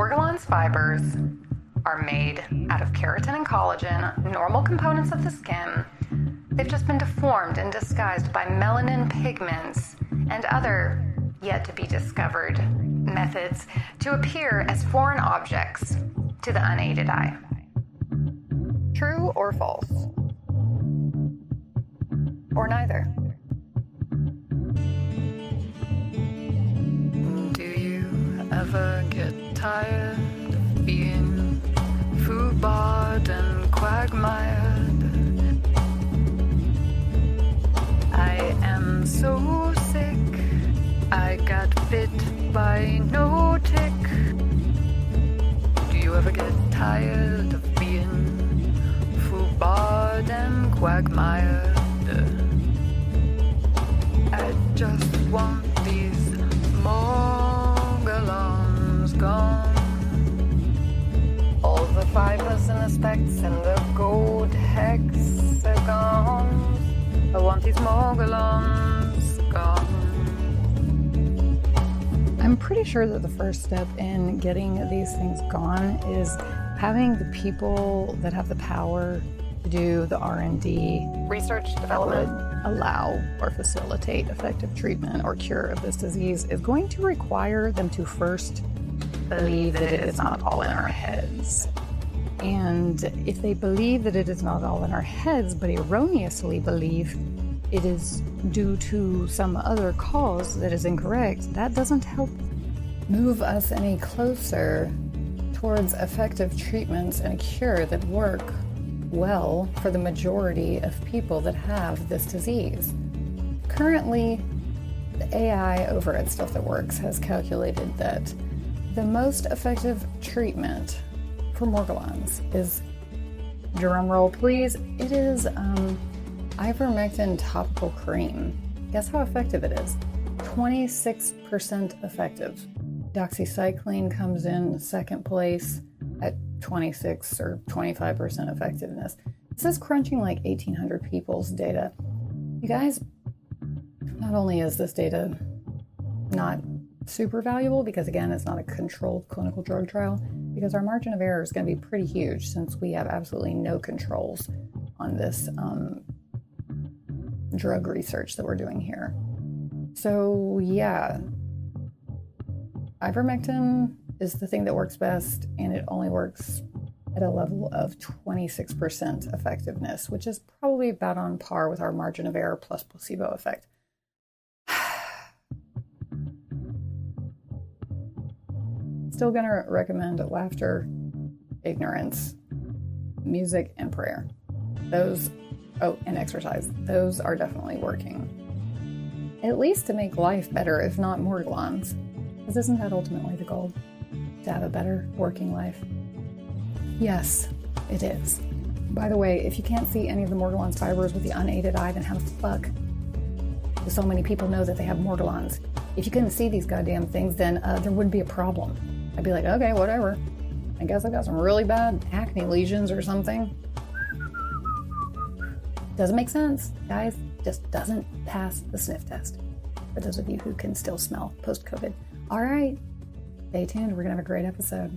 Morgellons fibers are made out of keratin and collagen, normal components of the skin. They've just been deformed and disguised by melanin pigments and other yet to be discovered methods to appear as foreign objects to the unaided eye. True or false? Or neither? Do you ever get tired of being foobarred and quagmired? I am so sick. I got bit by no tick. Do you ever get tired of being foobarred and quagmired? These morgellons gone. I'm pretty sure that the first step in getting these things gone is having the people that have the power to do the R&D Research development, allow or facilitate effective treatment or cure of this disease is going to require them to first believe that it is not all in our heads. And if they believe that it is not all in our heads, but erroneously believe it is due to some other cause that is incorrect, that doesn't help move us any closer towards effective treatments and a cure that work well for the majority of people that have this disease. Currently, the AI over at Stuff That Works has calculated that the most effective treatment for Morgellons is, drum roll please, it is um, ivermectin topical cream. Guess how effective it is? 26% effective. Doxycycline comes in second place at 26 or 25% effectiveness. This is crunching like 1,800 people's data. You guys, not only is this data not super valuable because, again, it's not a controlled clinical drug trial, because our margin of error is going to be pretty huge since we have absolutely no controls on this um, drug research that we're doing here. So, yeah, ivermectin is the thing that works best, and it only works at a level of 26% effectiveness, which is probably about on par with our margin of error plus placebo effect. Still gonna recommend laughter, ignorance, music, and prayer. Those, oh, and exercise. Those are definitely working. At least to make life better, if not more glons. Because isn't that ultimately the goal? To have a better working life? Yes, it is. By the way, if you can't see any of the Morgellons fibers with the unaided eye, then how the fuck do so many people know that they have Morgellons? If you couldn't see these goddamn things, then uh, there wouldn't be a problem. I'd be like, okay, whatever. I guess I've got some really bad acne lesions or something. Doesn't make sense, guys. Just doesn't pass the sniff test. For those of you who can still smell post COVID. All right, stay tuned. We're going to have a great episode.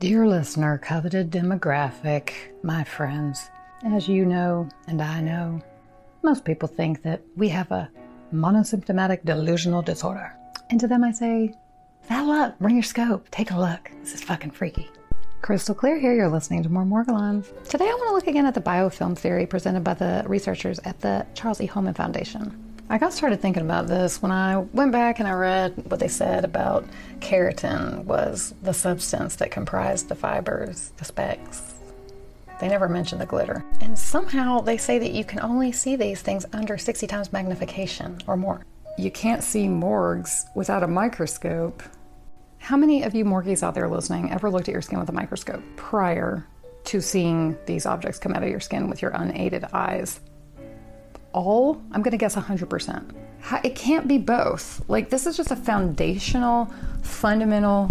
Dear listener, coveted demographic, my friends, as you know and I know, most people think that we have a monosymptomatic delusional disorder. And to them I say, saddle up, bring your scope, take a look. This is fucking freaky. Crystal clear here, you're listening to more Morgellons. Today I want to look again at the biofilm theory presented by the researchers at the Charles E. Holman Foundation. I got started thinking about this when I went back and I read what they said about keratin was the substance that comprised the fibers, the specks, They never mention the glitter. And somehow they say that you can only see these things under 60 times magnification or more. You can't see morgues without a microscope. How many of you morgies out there listening ever looked at your skin with a microscope prior to seeing these objects come out of your skin with your unaided eyes? All? I'm going to guess 100%. It can't be both. Like, this is just a foundational, fundamental,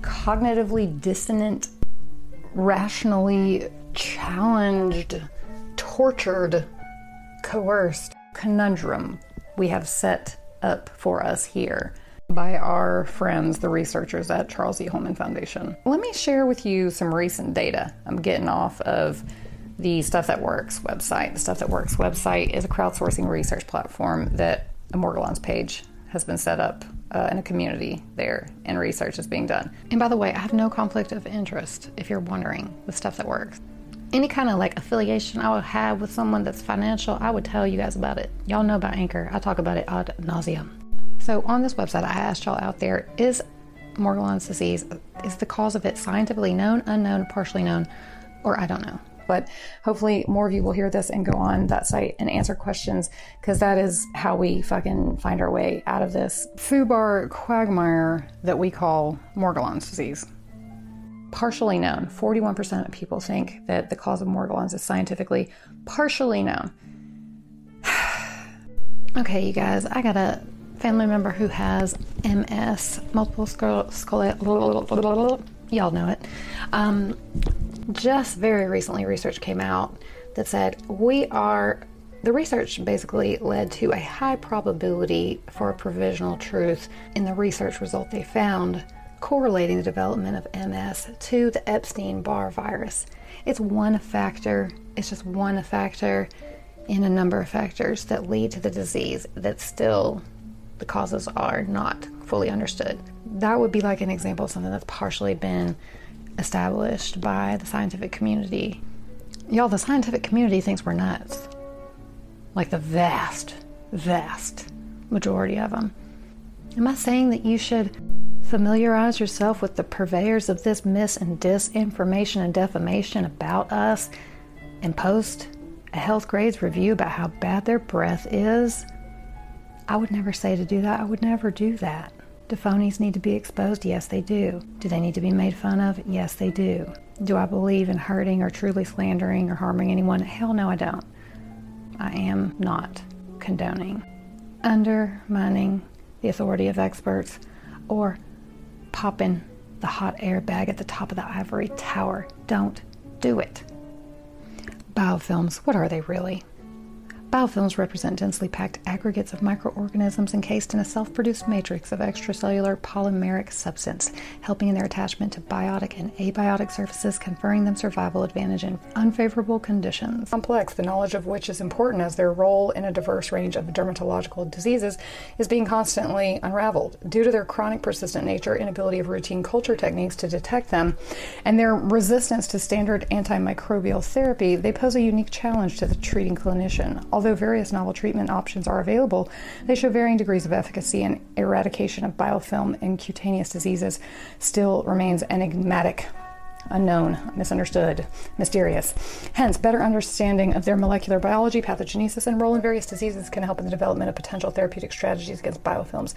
cognitively dissonant, rationally challenged, tortured, coerced conundrum we have set up for us here by our friends, the researchers at Charles E. Holman Foundation. Let me share with you some recent data I'm getting off of the Stuff That Works website. The Stuff That Works website is a crowdsourcing research platform that a Morgellons page has been set up uh, in a community there and research is being done. And by the way, I have no conflict of interest if you're wondering with Stuff That Works. Any kind of like affiliation I would have with someone that's financial, I would tell you guys about it. Y'all know about Anchor. I talk about it ad nauseum. So on this website, I asked y'all out there: Is Morgellons disease is the cause of it scientifically known, unknown, partially known, or I don't know? But hopefully, more of you will hear this and go on that site and answer questions because that is how we fucking find our way out of this foobar quagmire that we call Morgellons disease. Partially known. 41% of people think that the cause of Morgellons is scientifically partially known. okay, you guys, I gotta family member who has MS, multiple sclerosis, y'all know it. Um, just very recently, research came out that said we are. The research basically led to a high probability for a provisional truth in the research result they found correlating the development of MS to the Epstein Barr virus. It's one factor, it's just one factor in a number of factors that lead to the disease that still the causes are not fully understood. That would be like an example of something that's partially been established by the scientific community. Y'all, the scientific community thinks we're nuts. Like the vast, vast majority of them. Am I saying that you should familiarize yourself with the purveyors of this mis and disinformation and defamation about us and post a Healthgrades review about how bad their breath is? I would never say to do that. I would never do that. Do phonies need to be exposed? Yes, they do. Do they need to be made fun of? Yes, they do. Do I believe in hurting or truly slandering or harming anyone? Hell no, I don't. I am not condoning undermining the authority of experts or popping the hot air bag at the top of the ivory tower. Don't do it. Biofilms, what are they really? Biofilms represent densely packed aggregates of microorganisms encased in a self produced matrix of extracellular polymeric substance, helping in their attachment to biotic and abiotic surfaces, conferring them survival advantage in unfavorable conditions. Complex, the knowledge of which is important as their role in a diverse range of dermatological diseases is being constantly unraveled. Due to their chronic persistent nature, inability of routine culture techniques to detect them, and their resistance to standard antimicrobial therapy, they pose a unique challenge to the treating clinician although various novel treatment options are available, they show varying degrees of efficacy, and eradication of biofilm in cutaneous diseases still remains enigmatic unknown, misunderstood, mysterious. Hence, better understanding of their molecular biology, pathogenesis, and role in various diseases can help in the development of potential therapeutic strategies against biofilms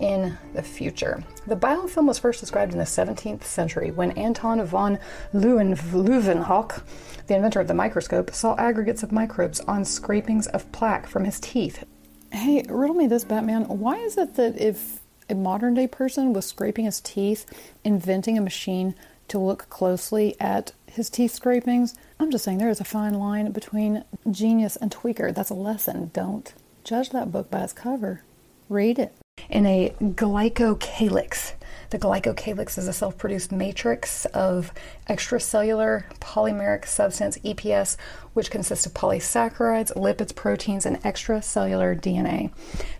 in the future. The biofilm was first described in the 17th century when Anton von Leeuwenhoek, the inventor of the microscope, saw aggregates of microbes on scrapings of plaque from his teeth. Hey, riddle me this, Batman. Why is it that if a modern day person was scraping his teeth, inventing a machine to look closely at his teeth scrapings, I'm just saying there is a fine line between genius and tweaker. That's a lesson. Don't judge that book by its cover. Read it in a glycocalyx. The glycocalyx is a self produced matrix of extracellular polymeric substance, EPS, which consists of polysaccharides, lipids, proteins, and extracellular DNA.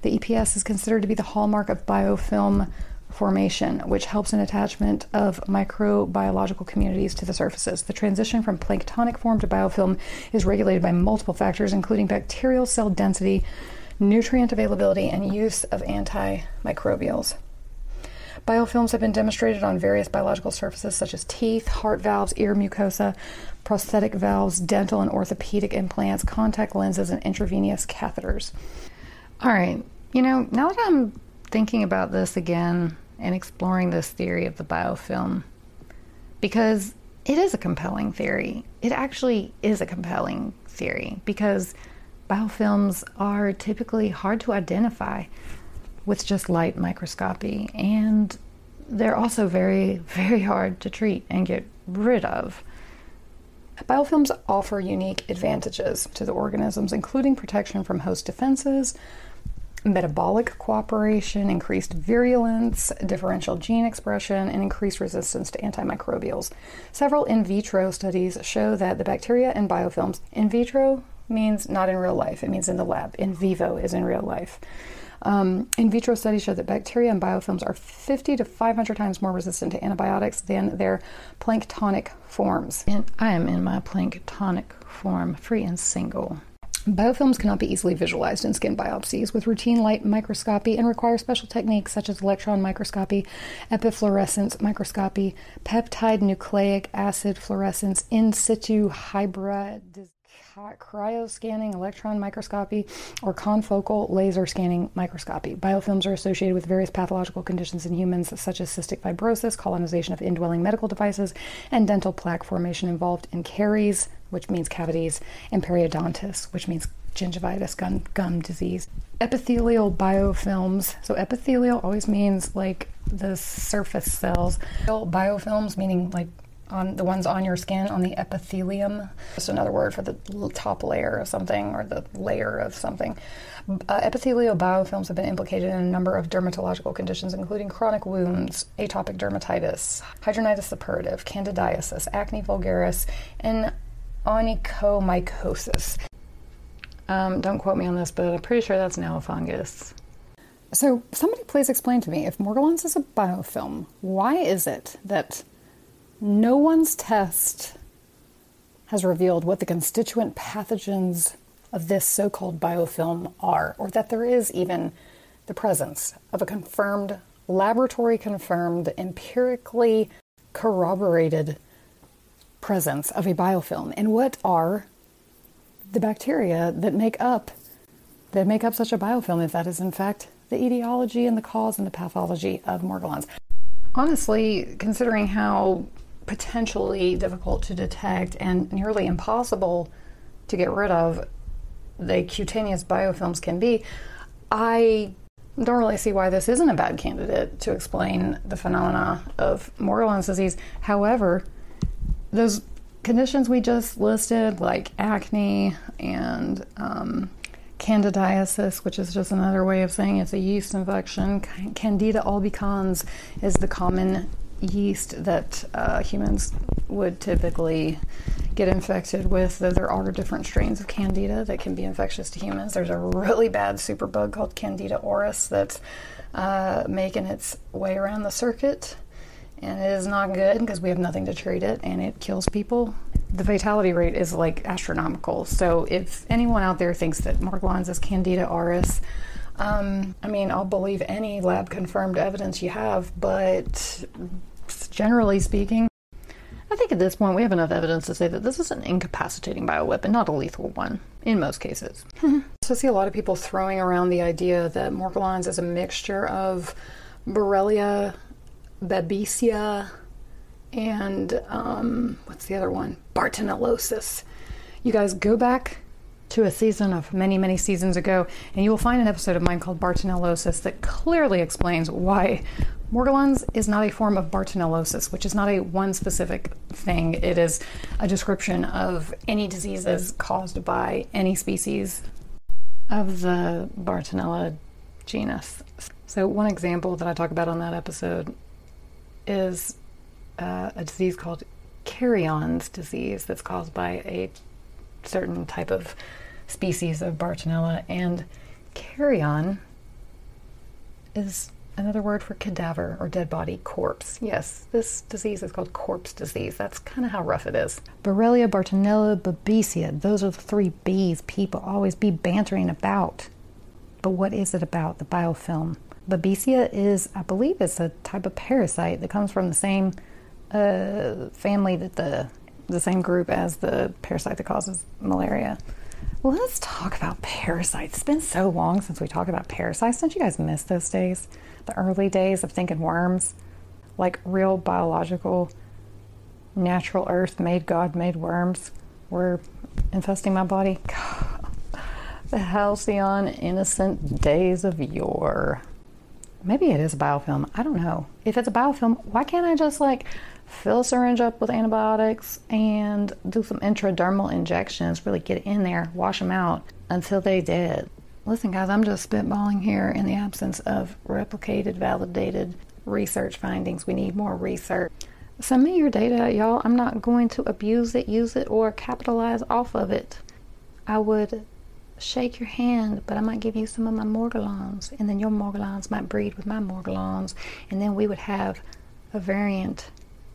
The EPS is considered to be the hallmark of biofilm formation, which helps in attachment of microbiological communities to the surfaces. The transition from planktonic form to biofilm is regulated by multiple factors, including bacterial cell density nutrient availability, and use of antimicrobials. Biofilms have been demonstrated on various biological surfaces such as teeth, heart valves, ear mucosa, prosthetic valves, dental and orthopedic implants, contact lenses, and intravenous catheters. All right, you know, now that I'm thinking about this again and exploring this theory of the biofilm, because it is a compelling theory. It actually is a compelling theory because biofilms are typically hard to identify with just light microscopy and they're also very, very hard to treat and get rid of. Biofilms offer unique advantages to the organisms, including protection from host defenses, metabolic cooperation, increased virulence, differential gene expression, and increased resistance to antimicrobials. Several in vitro studies show that the bacteria in biofilms, in vitro means not in real life, it means in the lab. In vivo is in real life. Um, in vitro studies show that bacteria and biofilms are 50 to 500 times more resistant to antibiotics than their planktonic forms. And I am in my planktonic form, free and single. Biofilms cannot be easily visualized in skin biopsies with routine light microscopy and require special techniques such as electron microscopy, epifluorescence microscopy, peptide nucleic acid fluorescence, in situ hybrid cryoscanning electron microscopy, or confocal laser scanning microscopy. Biofilms are associated with various pathological conditions in humans, such as cystic fibrosis, colonization of indwelling medical devices, and dental plaque formation involved in caries, which means cavities, and periodontitis, which means gingivitis, gum, gum disease. Epithelial biofilms. So, epithelial always means like the surface cells. Biofilms meaning like on the ones on your skin on the epithelium. Just another word for the top layer of something or the layer of something. Uh, epithelial biofilms have been implicated in a number of dermatological conditions, including chronic wounds, atopic dermatitis, hidradenitis suppurativa, candidiasis, acne vulgaris, and onychomycosis. Um, don't quote me on this, but I'm pretty sure that's now a fungus. So, somebody please explain to me if Morgellons is a biofilm, why is it that no one's test has revealed what the constituent pathogens of this so called biofilm are, or that there is even the presence of a confirmed, laboratory confirmed, empirically corroborated presence of a biofilm. And what are the bacteria that make up that make up such a biofilm if that is in fact the etiology and the cause and the pathology of Morgellons? Honestly, considering how potentially difficult to detect and nearly impossible to get rid of the cutaneous biofilms can be, I don't really see why this isn't a bad candidate to explain the phenomena of Morgellons disease. However, those conditions we just listed, like acne and um, candidiasis, which is just another way of saying it's a yeast infection, Candida albicans is the common yeast that uh, humans would typically get infected with, though there are different strains of candida that can be infectious to humans. There's a really bad superbug called Candida auris that's uh, making its way around the circuit, and it is not good because we have nothing to treat it, and it kills people. The fatality rate is like astronomical. So if anyone out there thinks that Morgellons is Candida auris, um, I mean, I'll believe any lab confirmed evidence you have, but generally speaking. I think at this point we have enough evidence to say that this is an incapacitating bioweapon, not a lethal one, in most cases. so I see a lot of people throwing around the idea that Morgellons is a mixture of Borrelia babesia and um, what's the other one? Bartonellosis. You guys go back to a season of many, many seasons ago, and you will find an episode of mine called Bartonellosis that clearly explains why Morgellons is not a form of Bartonellosis, which is not a one specific thing. It is a description of any diseases caused by any species of the Bartonella genus. So, one example that I talk about on that episode is uh, a disease called Carrion's disease that's caused by a certain type of species of Bartonella. And carrion is another word for cadaver or dead body, corpse. Yes, this disease is called corpse disease. That's kind of how rough it is. Borrelia, Bartonella, Babesia. Those are the three B's people always be bantering about. But what is it about the biofilm? Babesia is, I believe, it's a type of parasite that comes from the same uh, family that the the same group as the parasite that causes malaria. Let's talk about parasites. It's been so long since we talked about parasites. Don't you guys miss those days? The early days of thinking worms, like real biological, natural earth made, God made worms were infesting my body. the halcyon innocent days of yore. Maybe it is a biofilm. I don't know. If it's a biofilm, why can't I just like fill a syringe up with antibiotics and do some intradermal injections, really get in there, wash them out until they dead? Listen, guys, I'm just spitballing here in the absence of replicated, validated research findings. We need more research. Send me your data, y'all. I'm not going to abuse it, use it, or capitalize off of it. I would shake your hand, but I might give you some of my morgellons, and then your morgellons might breed with my morgellons, and then we would have a variant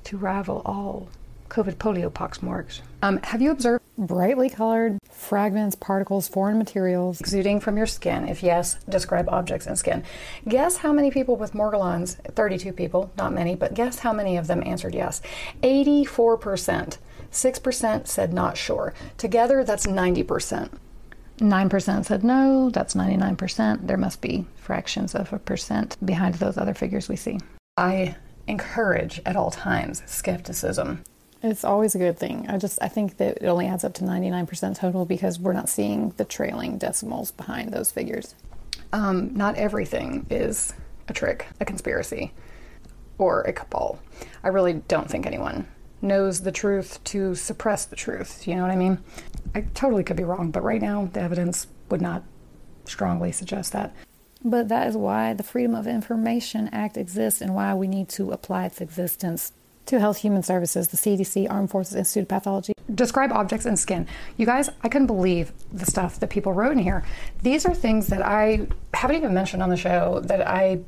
to rival all COVID polio poxmorgs. Um, have you observed brightly colored fragments, particles, foreign materials exuding from your skin? If yes, describe objects in skin. Guess how many people with morgellons, 32 people, not many, but guess how many of them answered yes? 84%. 6% said not sure. Together, that's 90%. 9% said no, that's 99%. There must be fractions of a percent behind those other figures we see. I encourage at all times skepticism. It's always a good thing. I just I think that it only adds up to 99% total because we're not seeing the trailing decimals behind those figures. Um, not everything is a trick, a conspiracy, or a cabal. I really don't think anyone knows the truth to suppress the truth. You know what I mean? I totally could be wrong, but right now the evidence would not strongly suggest that. But that is why the Freedom of Information Act exists and why we need to apply its existence to Health Human Services, the CDC, Armed Forces Institute of Pathology. Describe objects in skin. You guys, I couldn't believe the stuff that people wrote in here. These are things that I haven't even mentioned on the show that I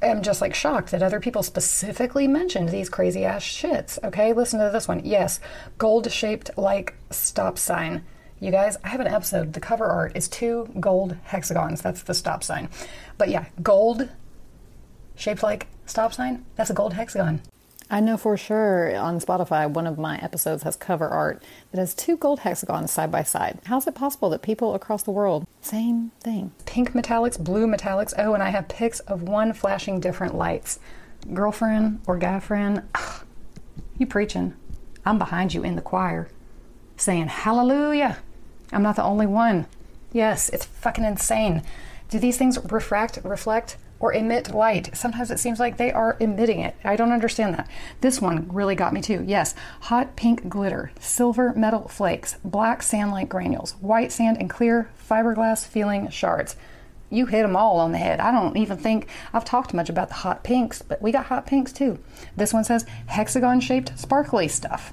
am just like shocked that other people specifically mentioned these crazy ass shits. Okay, listen to this one. Yes, gold shaped like stop sign. You guys, I have an episode. The cover art is two gold hexagons. That's the stop sign. But yeah, gold shaped like stop sign. That's a gold hexagon. I know for sure on Spotify, one of my episodes has cover art that has two gold hexagons side by side. How's it possible that people across the world, same thing? Pink metallics, blue metallics. Oh, and I have pics of one flashing different lights. Girlfriend or guy friend, ugh, you preaching. I'm behind you in the choir saying hallelujah. I'm not the only one. Yes, it's fucking insane. Do these things refract, reflect? or emit light. Sometimes it seems like they are emitting it. I don't understand that. This one really got me too. Yes, hot pink glitter, silver metal flakes, black sand like granules, white sand, and clear fiberglass feeling shards. You hit them all on the head. I don't even think I've talked much about the hot pinks, but we got hot pinks too. This one says hexagon shaped sparkly stuff.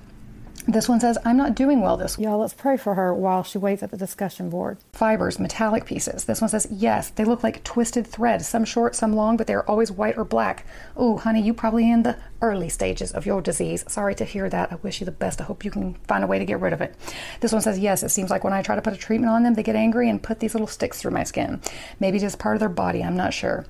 This one says, I'm not doing well this week. Y'all, let's pray for her while she waits at the discussion board. Fibers, metallic pieces. This one says, yes, they look like twisted thread, some short, some long, but they're always white or black. Oh, honey, you probably in the early stages of your disease. Sorry to hear that. I wish you the best. I hope you can find a way to get rid of it. This one says, yes, it seems like when I try to put a treatment on them, they get angry and put these little sticks through my skin. Maybe just part of their body, I'm not sure.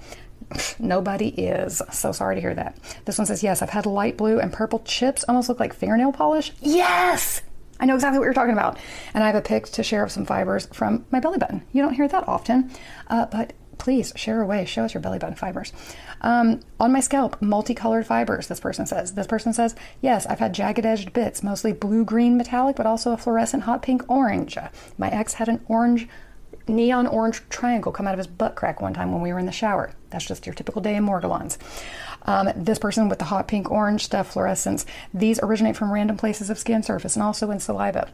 Nobody is. So sorry to hear that. This one says, Yes, I've had light blue and purple chips, almost look like fingernail polish. Yes! I know exactly what you're talking about. And I have a pic to share of some fibers from my belly button. You don't hear that often, uh, but please share away. Show us your belly button fibers. Um, on my scalp, multicolored fibers, this person says. This person says, Yes, I've had jagged edged bits, mostly blue green metallic, but also a fluorescent hot pink orange. My ex had an orange neon orange triangle come out of his butt crack one time when we were in the shower. That's just your typical day in Morgellons. Um, this person with the hot pink orange stuff, fluorescence, these originate from random places of skin surface and also in saliva.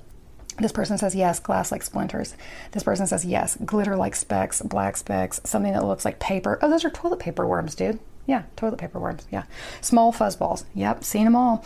This person says yes, glass like splinters. This person says yes, glitter like specks, black specks, something that looks like paper. Oh, those are toilet paper worms, dude. Yeah, toilet paper worms. Yeah. Small fuzz balls. Yep, seen them all.